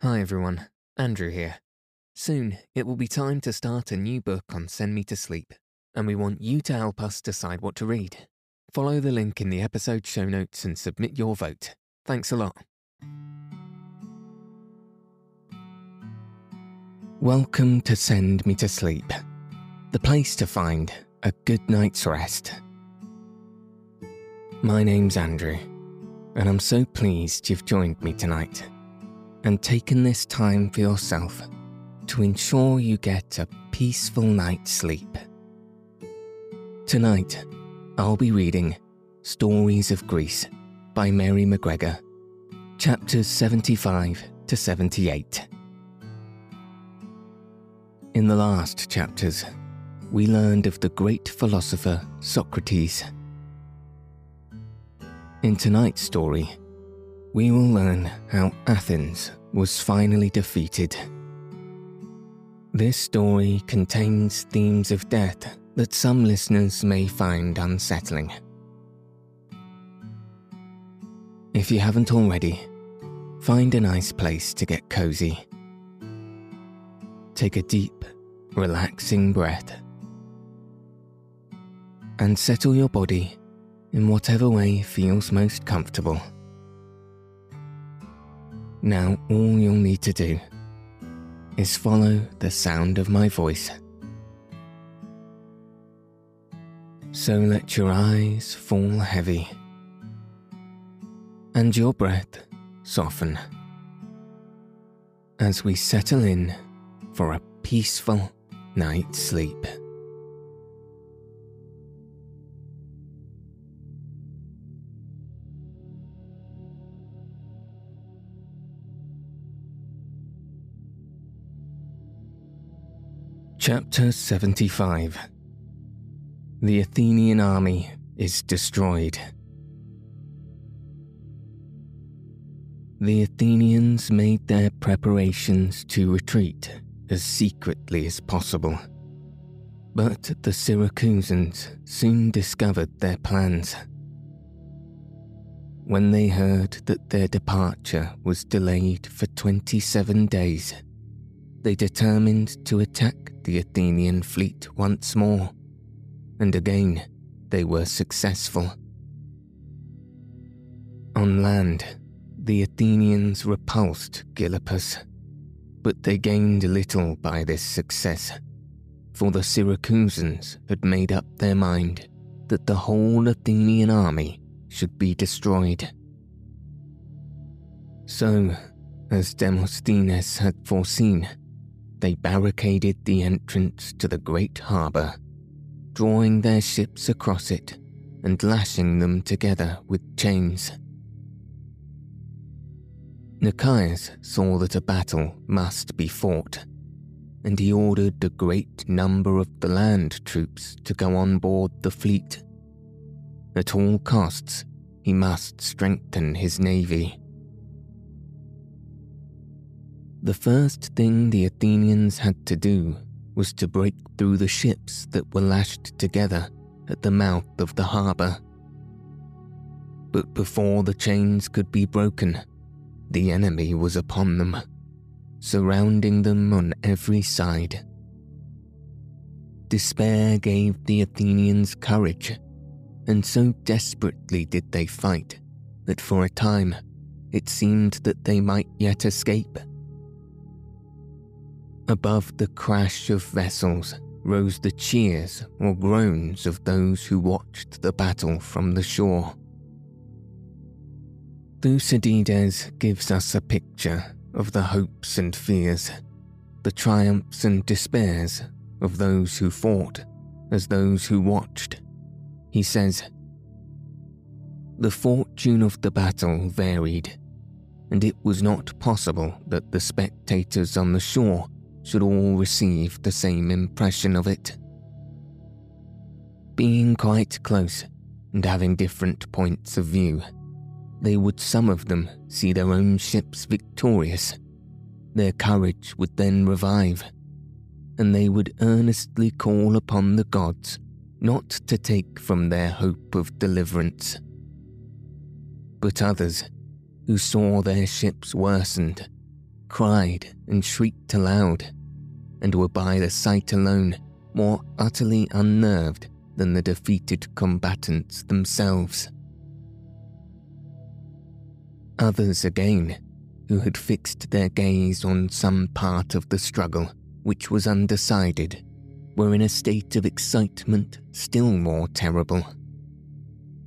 Hi everyone, Andrew here. Soon it will be time to start a new book on Send Me to Sleep, and we want you to help us decide what to read. Follow the link in the episode show notes and submit your vote. Thanks a lot. Welcome to Send Me to Sleep, the place to find a good night's rest. My name's Andrew, and I'm so pleased you've joined me tonight and taken this time for yourself to ensure you get a peaceful night's sleep. Tonight, I'll be reading Stories of Greece by Mary McGregor, chapters 75 to 78. In the last chapters, we learned of the great philosopher Socrates. In tonight's story, we will learn how Athens was finally defeated. This story contains themes of death that some listeners may find unsettling. If you haven't already, find a nice place to get cozy. Take a deep, relaxing breath and settle your body in whatever way feels most comfortable. Now, all you'll need to do is follow the sound of my voice. So let your eyes fall heavy and your breath soften as we settle in for a peaceful night's sleep. Chapter 75 The Athenian army is destroyed. The Athenians made their preparations to retreat as secretly as possible. But the Syracusans soon discovered their plans. When they heard that their departure was delayed for 27 days, they determined to attack the Athenian fleet once more, and again they were successful. On land, the Athenians repulsed Gylippus, but they gained little by this success, for the Syracusans had made up their mind that the whole Athenian army should be destroyed. So, as Demosthenes had foreseen, they barricaded the entrance to the great harbour, drawing their ships across it and lashing them together with chains. Nicias saw that a battle must be fought, and he ordered a great number of the land troops to go on board the fleet. At all costs, he must strengthen his navy. The first thing the Athenians had to do was to break through the ships that were lashed together at the mouth of the harbour. But before the chains could be broken, the enemy was upon them, surrounding them on every side. Despair gave the Athenians courage, and so desperately did they fight that for a time it seemed that they might yet escape. Above the crash of vessels rose the cheers or groans of those who watched the battle from the shore. Thucydides gives us a picture of the hopes and fears, the triumphs and despairs of those who fought as those who watched. He says, The fortune of the battle varied, and it was not possible that the spectators on the shore should all receive the same impression of it. Being quite close and having different points of view, they would some of them see their own ships victorious. Their courage would then revive, and they would earnestly call upon the gods not to take from their hope of deliverance. But others, who saw their ships worsened, cried and shrieked aloud, and were by the sight alone more utterly unnerved than the defeated combatants themselves. Others again, who had fixed their gaze on some part of the struggle which was undecided, were in a state of excitement still more terrible.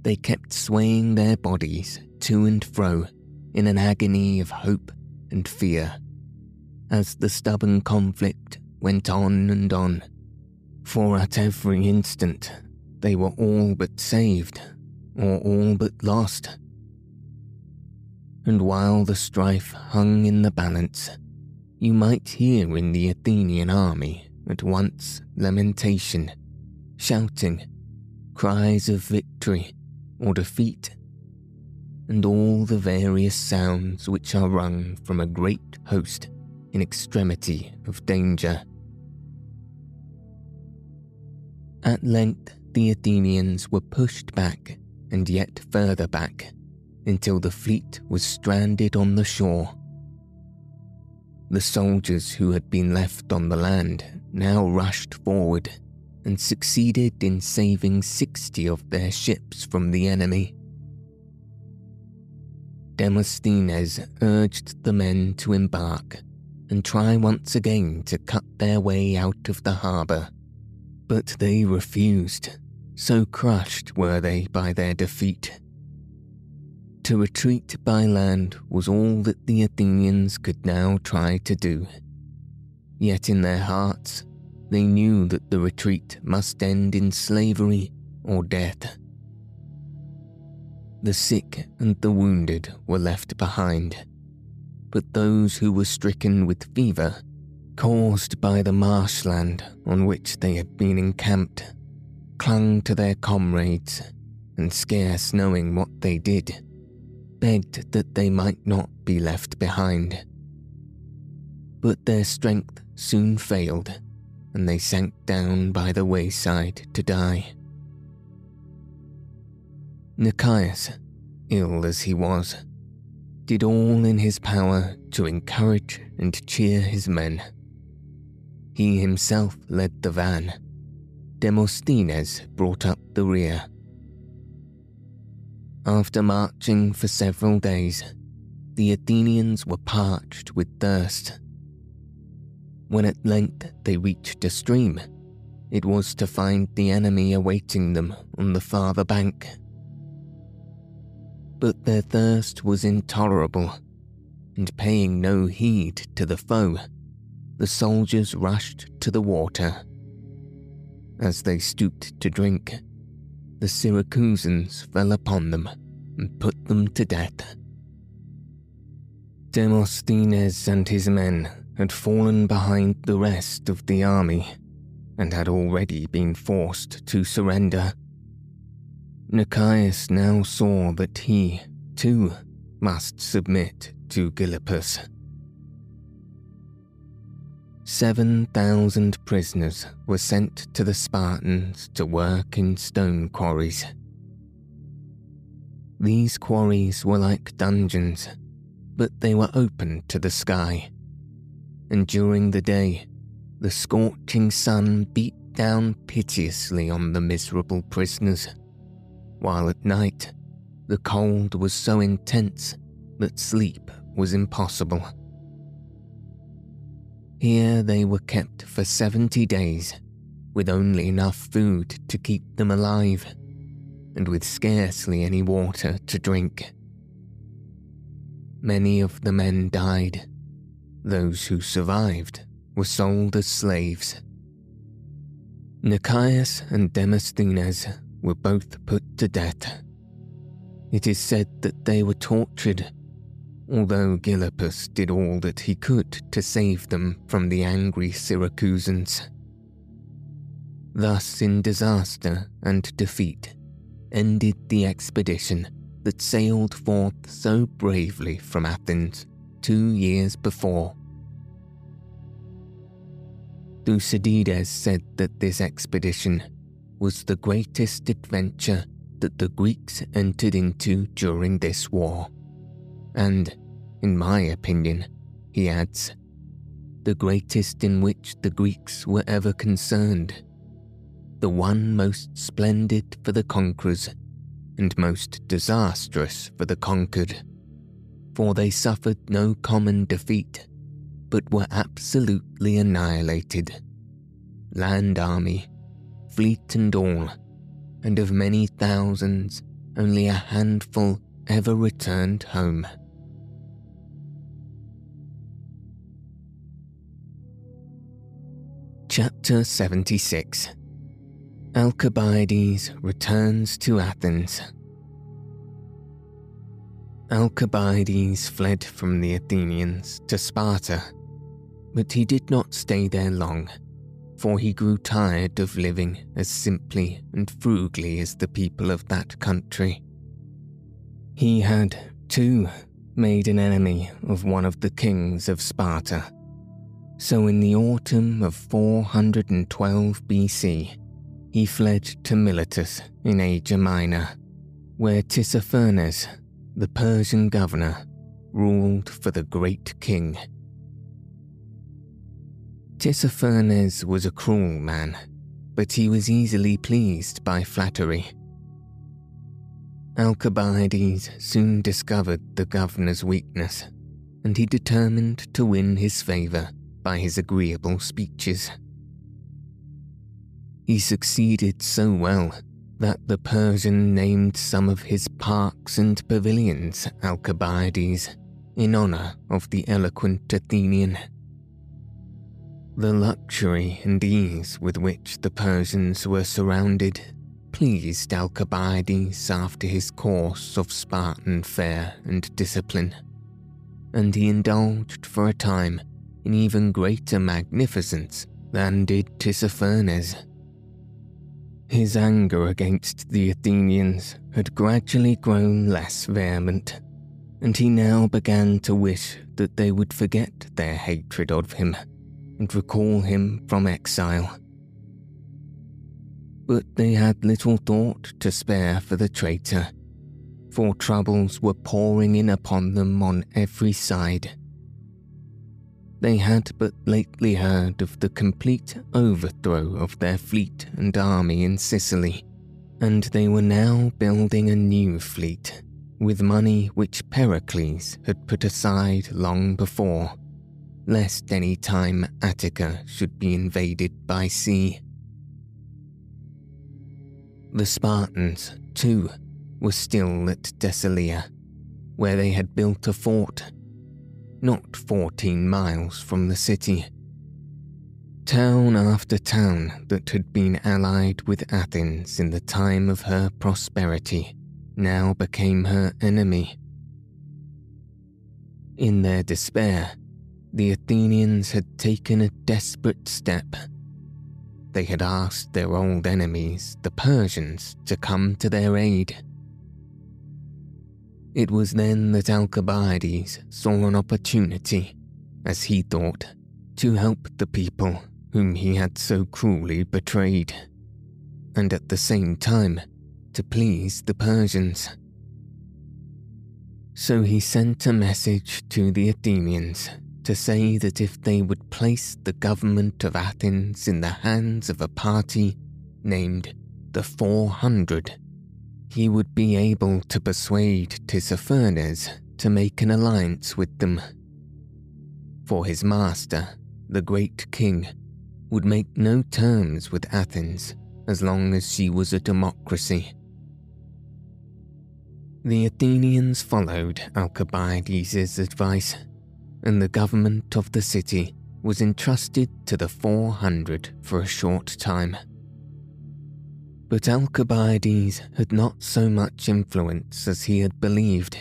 They kept swaying their bodies to and fro in an agony of hope and fear as the stubborn conflict went on and on, for at every instant they were all but saved or all but lost. And while the strife hung in the balance, you might hear in the Athenian army at once lamentation, shouting, cries of victory or defeat, and all the various sounds which are wrung from a great host in extremity of danger. At length, the Athenians were pushed back and yet further back until the fleet was stranded on the shore. The soldiers who had been left on the land now rushed forward and succeeded in saving 60 of their ships from the enemy. Demosthenes urged the men to embark and try once again to cut their way out of the harbour, but they refused, so crushed were they by their defeat. To retreat by land was all that the Athenians could now try to do. Yet in their hearts, they knew that the retreat must end in slavery or death. The sick and the wounded were left behind, but those who were stricken with fever, caused by the marshland on which they had been encamped, clung to their comrades and scarce knowing what they did begged that they might not be left behind. But their strength soon failed, and they sank down by the wayside to die. Nicias, ill as he was, did all in his power to encourage and cheer his men. He himself led the van. Demosthenes brought up the rear. After marching for several days, the Athenians were parched with thirst. When at length they reached a stream, it was to find the enemy awaiting them on the farther bank. But their thirst was intolerable, and paying no heed to the foe, the soldiers rushed to the water. As they stooped to drink, the Syracusans fell upon them and put them to death. Demosthenes and his men had fallen behind the rest of the army and had already been forced to surrender. Nicias now saw that he, too, must submit to Gylippus. Seven thousand prisoners were sent to the Spartans to work in stone quarries. These quarries were like dungeons, but they were open to the sky. And during the day, the scorching sun beat down piteously on the miserable prisoners, while at night, the cold was so intense that sleep was impossible. Here they were kept for 70 days, with only enough food to keep them alive, and with scarcely any water to drink. Many of the men died. Those who survived were sold as slaves. Nicias and Demosthenes were both put to death. It is said that they were tortured although Gylippus did all that he could to save them from the angry Syracusans. Thus, in disaster and defeat, ended the expedition that sailed forth so bravely from Athens two years before. Thucydides said that this expedition was the greatest adventure that the Greeks entered into during this war, and in my opinion, he adds, the greatest in which the Greeks were ever concerned, the one most splendid for the conquerors and most disastrous for the conquered, for they suffered no common defeat, but were absolutely annihilated. Land army, fleet and all, and of many thousands, only a handful ever returned home. Chapter 76 Alcibiades returns to Athens. Alcibiades fled from the Athenians to Sparta, but he did not stay there long, for he grew tired of living as simply and frugally as the people of that country. He had, too, made an enemy of one of the kings of Sparta so in the autumn of 412 BC, he fled to Miletus in Asia Minor, where Tissaphernes, the Persian governor, ruled for the great king. Tissaphernes was a cruel man, but he was easily pleased by flattery. Alcibiades soon discovered the governor's weakness, and he determined to win his favour by his agreeable speeches. He succeeded so well that the Persian named some of his parks and pavilions Alcibiades in honour of the eloquent Athenian. The luxury and ease with which the Persians were surrounded pleased Alcibiades after his course of Spartan fare and discipline, and he indulged for a time in even greater magnificence than did Tissaphernes. His anger against the Athenians had gradually grown less vehement, and he now began to wish that they would forget their hatred of him and recall him from exile. But they had little thought to spare for the traitor, for troubles were pouring in upon them on every side they had but lately heard of the complete overthrow of their fleet and army in Sicily, and they were now building a new fleet with money which Pericles had put aside long before, lest any time Attica should be invaded by sea. The Spartans, too, were still at Decelia, where they had built a fort not 14 miles from the city. Town after town that had been allied with Athens in the time of her prosperity now became her enemy. In their despair, the Athenians had taken a desperate step. They had asked their old enemies, the Persians, to come to their aid. It was then that Alcibiades saw an opportunity, as he thought, to help the people whom he had so cruelly betrayed, and at the same time to please the Persians. So he sent a message to the Athenians to say that if they would place the government of Athens in the hands of a party named the Four Hundred, he would be able to persuade Tissaphernes to make an alliance with them. For his master, the great king, would make no terms with Athens as long as she was a democracy. The Athenians followed Alcibiades' advice, and the government of the city was entrusted to the 400 for a short time. But Alcibiades had not so much influence as he had believed,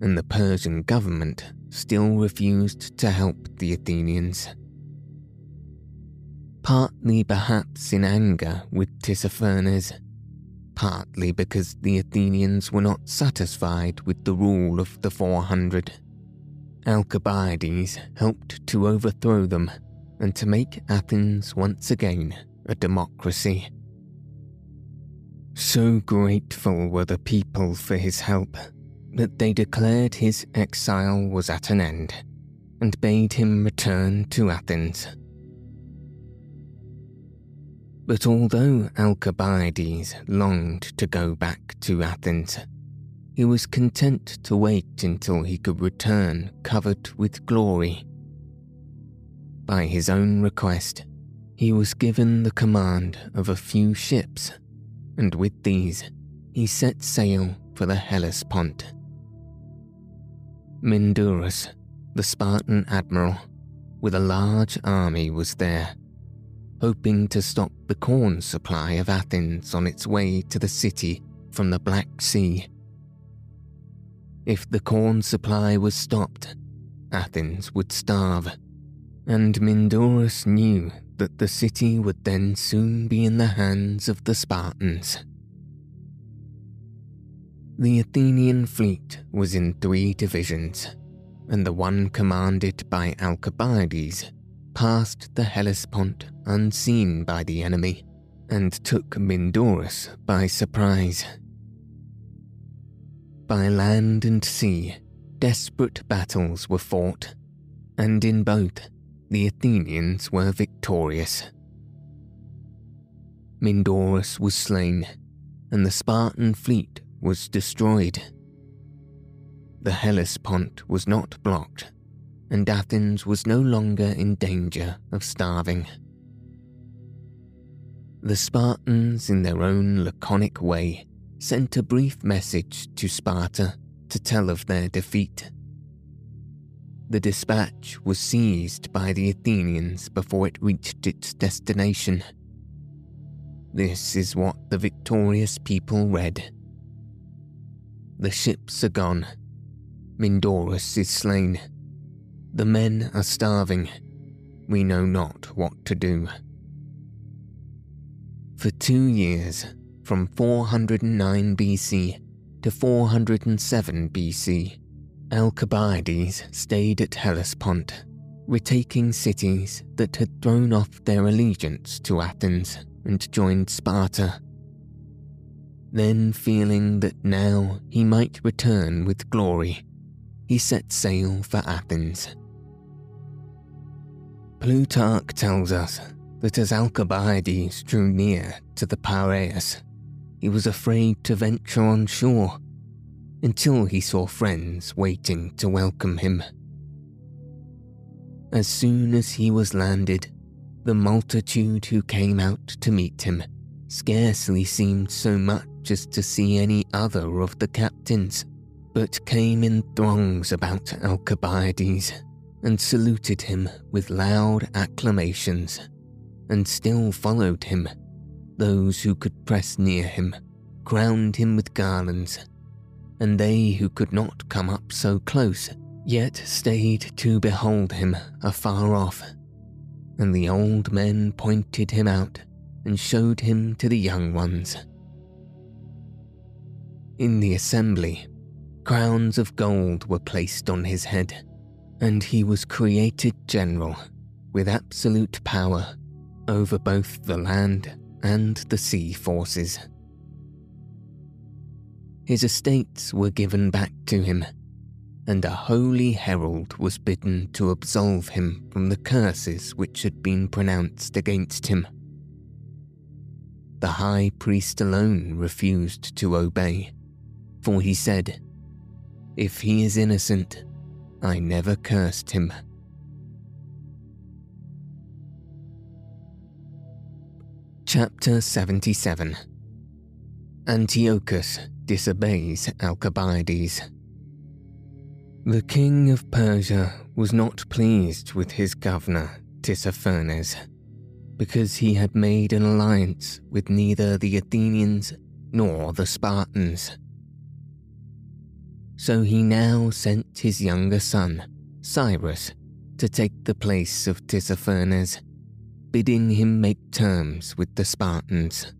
and the Persian government still refused to help the Athenians. Partly perhaps in anger with Tissaphernes, partly because the Athenians were not satisfied with the rule of the 400. Alcibiades helped to overthrow them and to make Athens once again a democracy. So grateful were the people for his help that they declared his exile was at an end, and bade him return to Athens. But although Alcibiades longed to go back to Athens, he was content to wait until he could return covered with glory. By his own request, he was given the command of a few ships, and with these he set sail for the Hellespont. Mindarus, the Spartan admiral, with a large army was there, hoping to stop the corn supply of Athens on its way to the city from the Black Sea. If the corn supply was stopped, Athens would starve, and Mindarus knew that the city would then soon be in the hands of the Spartans. The Athenian fleet was in three divisions, and the one commanded by Alcibiades passed the Hellespont unseen by the enemy and took Mindarus by surprise. By land and sea, desperate battles were fought, and in both, the Athenians were victorious. Mindarus was slain, and the Spartan fleet was destroyed. The Hellespont was not blocked, and Athens was no longer in danger of starving. The Spartans, in their own laconic way, sent a brief message to Sparta to tell of their defeat the dispatch was seized by the Athenians before it reached its destination. This is what the victorious people read. The ships are gone. Mindarus is slain. The men are starving. We know not what to do. For two years, from 409 BC to 407 BC, Alcibiades stayed at Hellespont, retaking cities that had thrown off their allegiance to Athens and joined Sparta. Then, feeling that now he might return with glory, he set sail for Athens. Plutarch tells us that as Alcibiades drew near to the Piraeus, he was afraid to venture on shore until he saw friends waiting to welcome him. As soon as he was landed, the multitude who came out to meet him scarcely seemed so much as to see any other of the captains, but came in throngs about Alcibiades and saluted him with loud acclamations, and still followed him. Those who could press near him crowned him with garlands and they who could not come up so close yet stayed to behold him afar off. And the old men pointed him out and showed him to the young ones. In the assembly, crowns of gold were placed on his head, and he was created general with absolute power over both the land and the sea forces his estates were given back to him, and a holy herald was bidden to absolve him from the curses which had been pronounced against him. The high priest alone refused to obey, for he said, If he is innocent, I never cursed him. Chapter 77 Antiochus disobeys Alcibiades. The king of Persia was not pleased with his governor, Tissaphernes, because he had made an alliance with neither the Athenians nor the Spartans. So he now sent his younger son, Cyrus, to take the place of Tissaphernes, bidding him make terms with the Spartans.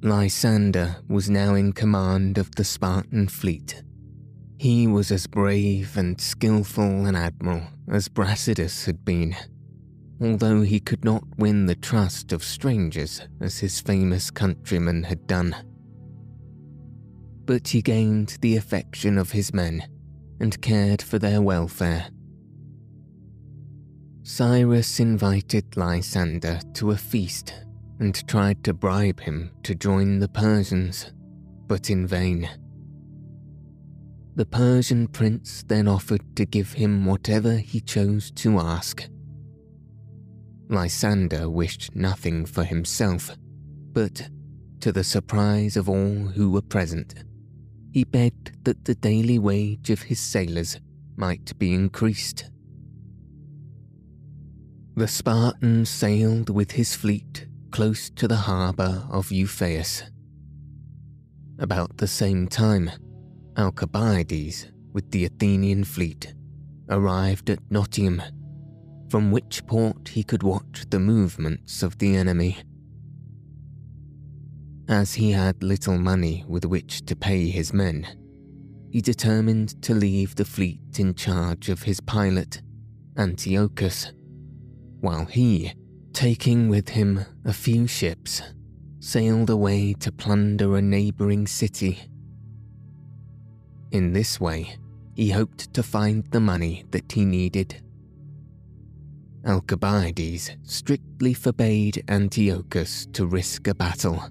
Lysander was now in command of the Spartan fleet. He was as brave and skilful an admiral as Brasidas had been, although he could not win the trust of strangers as his famous countrymen had done. But he gained the affection of his men, and cared for their welfare. Cyrus invited Lysander to a feast and tried to bribe him to join the Persians, but in vain. The Persian prince then offered to give him whatever he chose to ask. Lysander wished nothing for himself, but, to the surprise of all who were present, he begged that the daily wage of his sailors might be increased. The Spartan sailed with his fleet close to the harbour of Ephesus. About the same time, Alcibiades, with the Athenian fleet, arrived at Notium, from which port he could watch the movements of the enemy. As he had little money with which to pay his men, he determined to leave the fleet in charge of his pilot, Antiochus, while he, taking with him a few ships, sailed away to plunder a neighbouring city in this way, he hoped to find the money that he needed. Alcibiades strictly forbade Antiochus to risk a battle.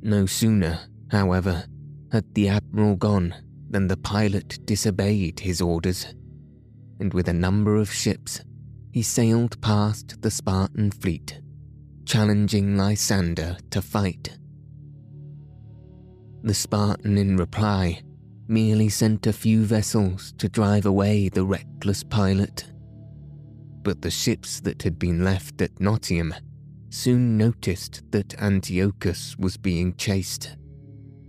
No sooner, however, had the admiral gone than the pilot disobeyed his orders, and with a number of ships, he sailed past the Spartan fleet, challenging Lysander to fight. The Spartan, in reply, merely sent a few vessels to drive away the reckless pilot. But the ships that had been left at Notium soon noticed that Antiochus was being chased,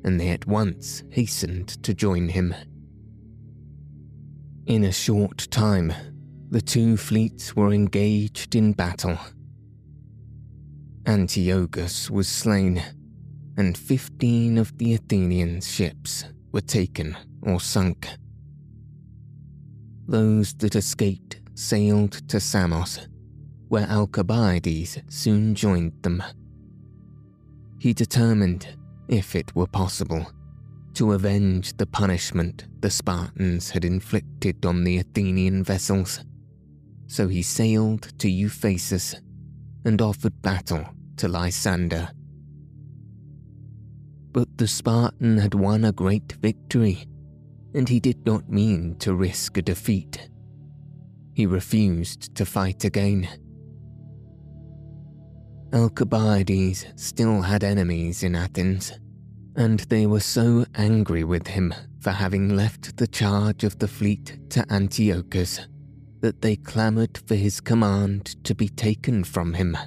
and they at once hastened to join him. In a short time, the two fleets were engaged in battle. Antiochus was slain and 15 of the Athenians' ships were taken or sunk. Those that escaped sailed to Samos, where Alcibiades soon joined them. He determined, if it were possible, to avenge the punishment the Spartans had inflicted on the Athenian vessels. So he sailed to Ephesus and offered battle to Lysander but the Spartan had won a great victory, and he did not mean to risk a defeat. He refused to fight again. Alcibiades still had enemies in Athens, and they were so angry with him for having left the charge of the fleet to Antiochus that they clamoured for his command to be taken from him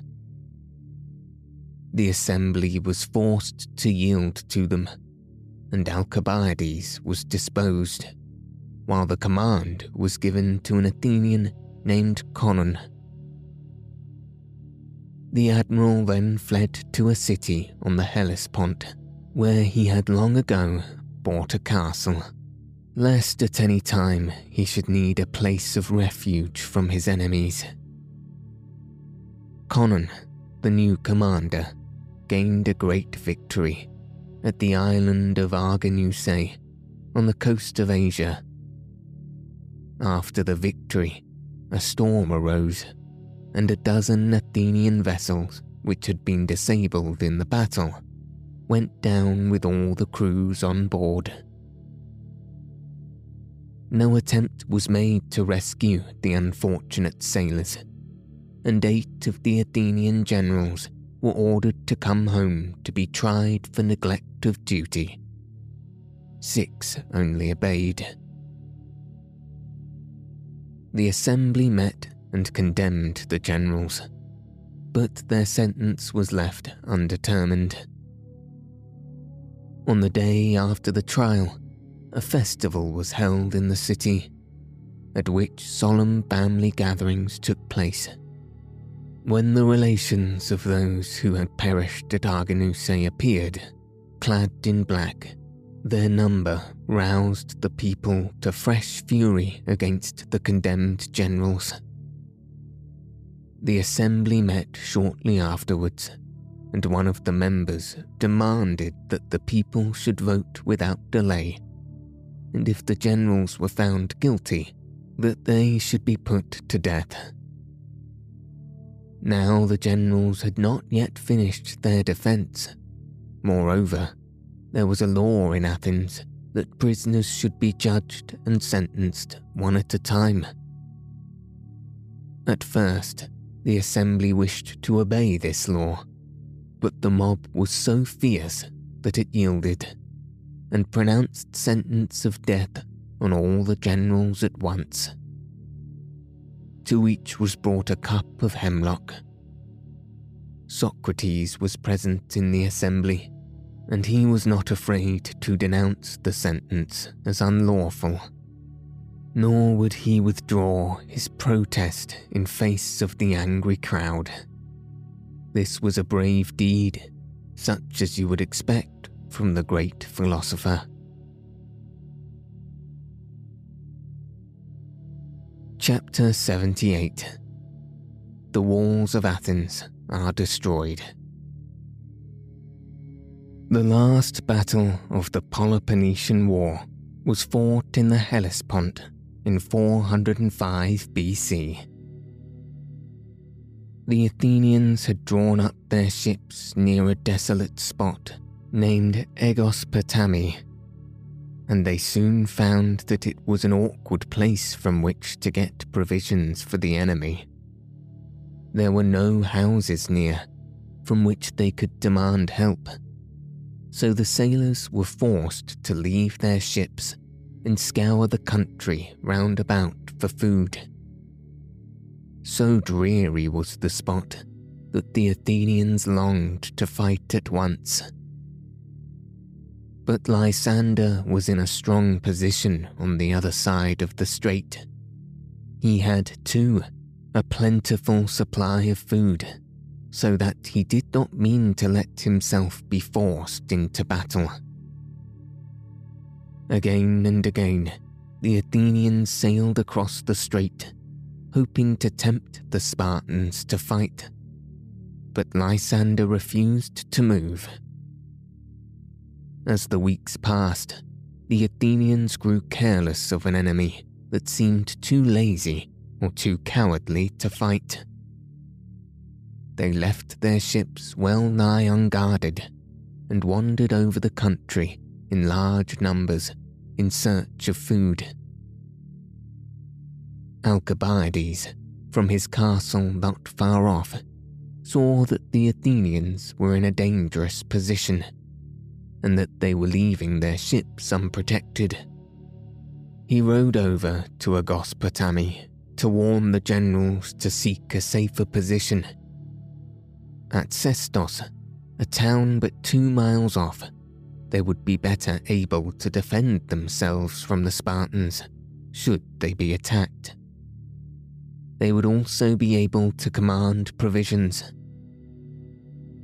the assembly was forced to yield to them, and Alcibiades was disposed, while the command was given to an Athenian named Conon. The admiral then fled to a city on the Hellespont, where he had long ago bought a castle, lest at any time he should need a place of refuge from his enemies. Conon, the new commander, gained a great victory at the island of Arginusae on the coast of Asia. After the victory, a storm arose, and a dozen Athenian vessels, which had been disabled in the battle, went down with all the crews on board. No attempt was made to rescue the unfortunate sailors, and eight of the Athenian generals were ordered to come home to be tried for neglect of duty. Six only obeyed. The assembly met and condemned the generals, but their sentence was left undetermined. On the day after the trial, a festival was held in the city, at which solemn family gatherings took place. When the relations of those who had perished at Arginusae appeared, clad in black, their number roused the people to fresh fury against the condemned generals. The assembly met shortly afterwards, and one of the members demanded that the people should vote without delay, and if the generals were found guilty, that they should be put to death. Now the generals had not yet finished their defence. Moreover, there was a law in Athens that prisoners should be judged and sentenced one at a time. At first, the assembly wished to obey this law, but the mob was so fierce that it yielded and pronounced sentence of death on all the generals at once. To each was brought a cup of hemlock. Socrates was present in the assembly, and he was not afraid to denounce the sentence as unlawful. Nor would he withdraw his protest in face of the angry crowd. This was a brave deed, such as you would expect from the great philosopher. Chapter 78 The Walls of Athens are destroyed. The last battle of the Peloponnesian War was fought in the Hellespont in 405 BC. The Athenians had drawn up their ships near a desolate spot named Aegospotami, and they soon found that it was an awkward place from which to get provisions for the enemy. There were no houses near from which they could demand help, so the sailors were forced to leave their ships and scour the country round about for food. So dreary was the spot that the Athenians longed to fight at once but Lysander was in a strong position on the other side of the strait. He had, too, a plentiful supply of food, so that he did not mean to let himself be forced into battle. Again and again, the Athenians sailed across the strait, hoping to tempt the Spartans to fight. But Lysander refused to move as the weeks passed, the Athenians grew careless of an enemy that seemed too lazy or too cowardly to fight. They left their ships well nigh unguarded and wandered over the country in large numbers in search of food. Alcibiades, from his castle not far off, saw that the Athenians were in a dangerous position and that they were leaving their ships unprotected. He rode over to Aegospotami to warn the generals to seek a safer position. At Sestos, a town but two miles off, they would be better able to defend themselves from the Spartans should they be attacked. They would also be able to command provisions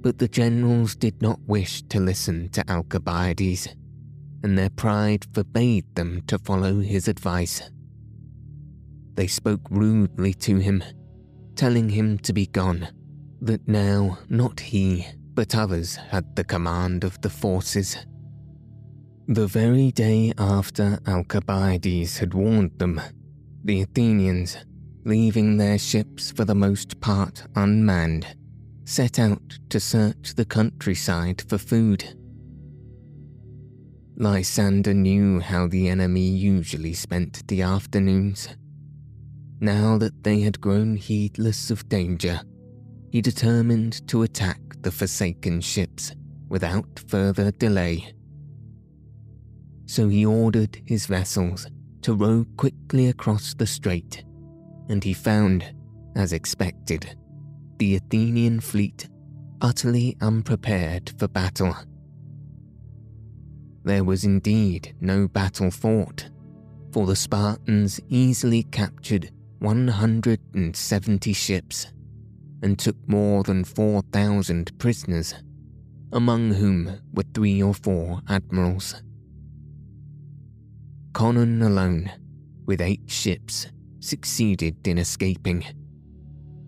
but the generals did not wish to listen to Alcibiades, and their pride forbade them to follow his advice. They spoke rudely to him, telling him to be gone, that now not he, but others had the command of the forces. The very day after Alcibiades had warned them, the Athenians, leaving their ships for the most part unmanned, set out to search the countryside for food. Lysander knew how the enemy usually spent the afternoons. Now that they had grown heedless of danger, he determined to attack the forsaken ships without further delay. So he ordered his vessels to row quickly across the strait, and he found, as expected, the Athenian fleet utterly unprepared for battle. There was indeed no battle fought, for the Spartans easily captured 170 ships and took more than 4,000 prisoners, among whom were three or four admirals. Conon alone, with eight ships, succeeded in escaping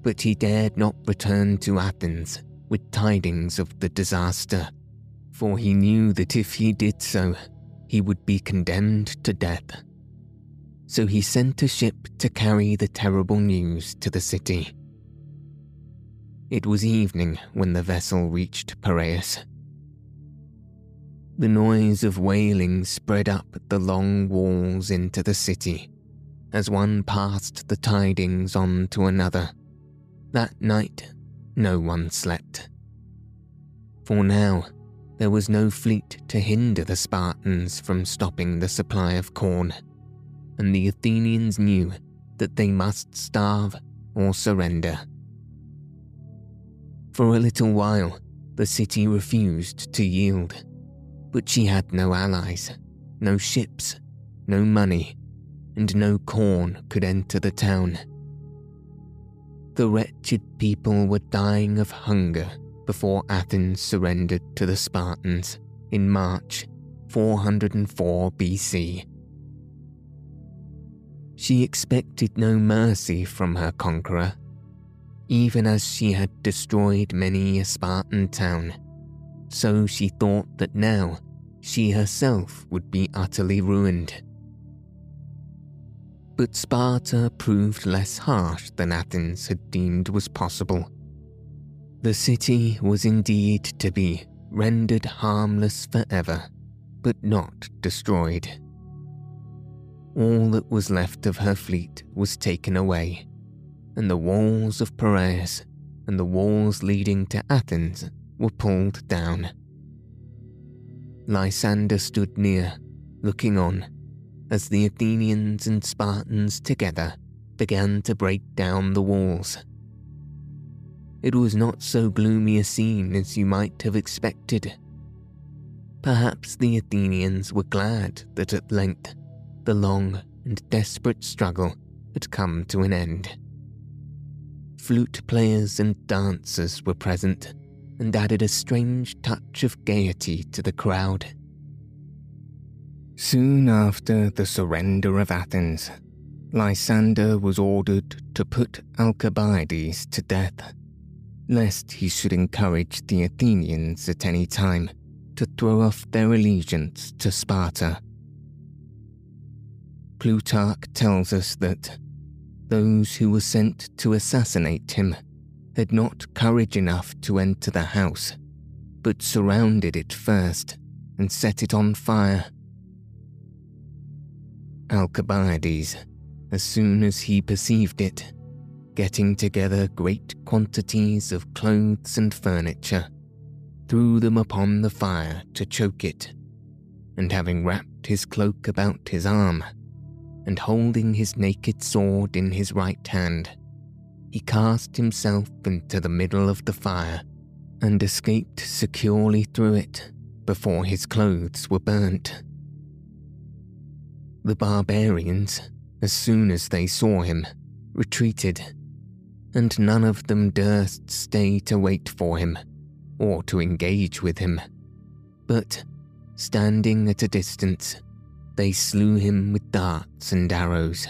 but he dared not return to Athens with tidings of the disaster, for he knew that if he did so, he would be condemned to death. So he sent a ship to carry the terrible news to the city. It was evening when the vessel reached Piraeus. The noise of wailing spread up the long walls into the city as one passed the tidings on to another. That night, no one slept. For now, there was no fleet to hinder the Spartans from stopping the supply of corn, and the Athenians knew that they must starve or surrender. For a little while, the city refused to yield, but she had no allies, no ships, no money, and no corn could enter the town. The wretched people were dying of hunger before Athens surrendered to the Spartans in March 404 BC. She expected no mercy from her conqueror, even as she had destroyed many a Spartan town. So she thought that now she herself would be utterly ruined. But Sparta proved less harsh than Athens had deemed was possible the city was indeed to be rendered harmless forever, but not destroyed. All that was left of her fleet was taken away, and the walls of Piraeus and the walls leading to Athens were pulled down. Lysander stood near, looking on, as the Athenians and Spartans together began to break down the walls it was not so gloomy a scene as you might have expected. Perhaps the Athenians were glad that at length the long and desperate struggle had come to an end. Flute players and dancers were present and added a strange touch of gaiety to the crowd. Soon after the surrender of Athens, Lysander was ordered to put Alcibiades to death lest he should encourage the Athenians at any time to throw off their allegiance to Sparta. Plutarch tells us that those who were sent to assassinate him had not courage enough to enter the house, but surrounded it first and set it on fire. Alcibiades, as soon as he perceived it, getting together great quantities of clothes and furniture, threw them upon the fire to choke it, and having wrapped his cloak about his arm, and holding his naked sword in his right hand, he cast himself into the middle of the fire and escaped securely through it before his clothes were burnt. The barbarians, as soon as they saw him, retreated and none of them durst stay to wait for him or to engage with him. But, standing at a distance, they slew him with darts and arrows.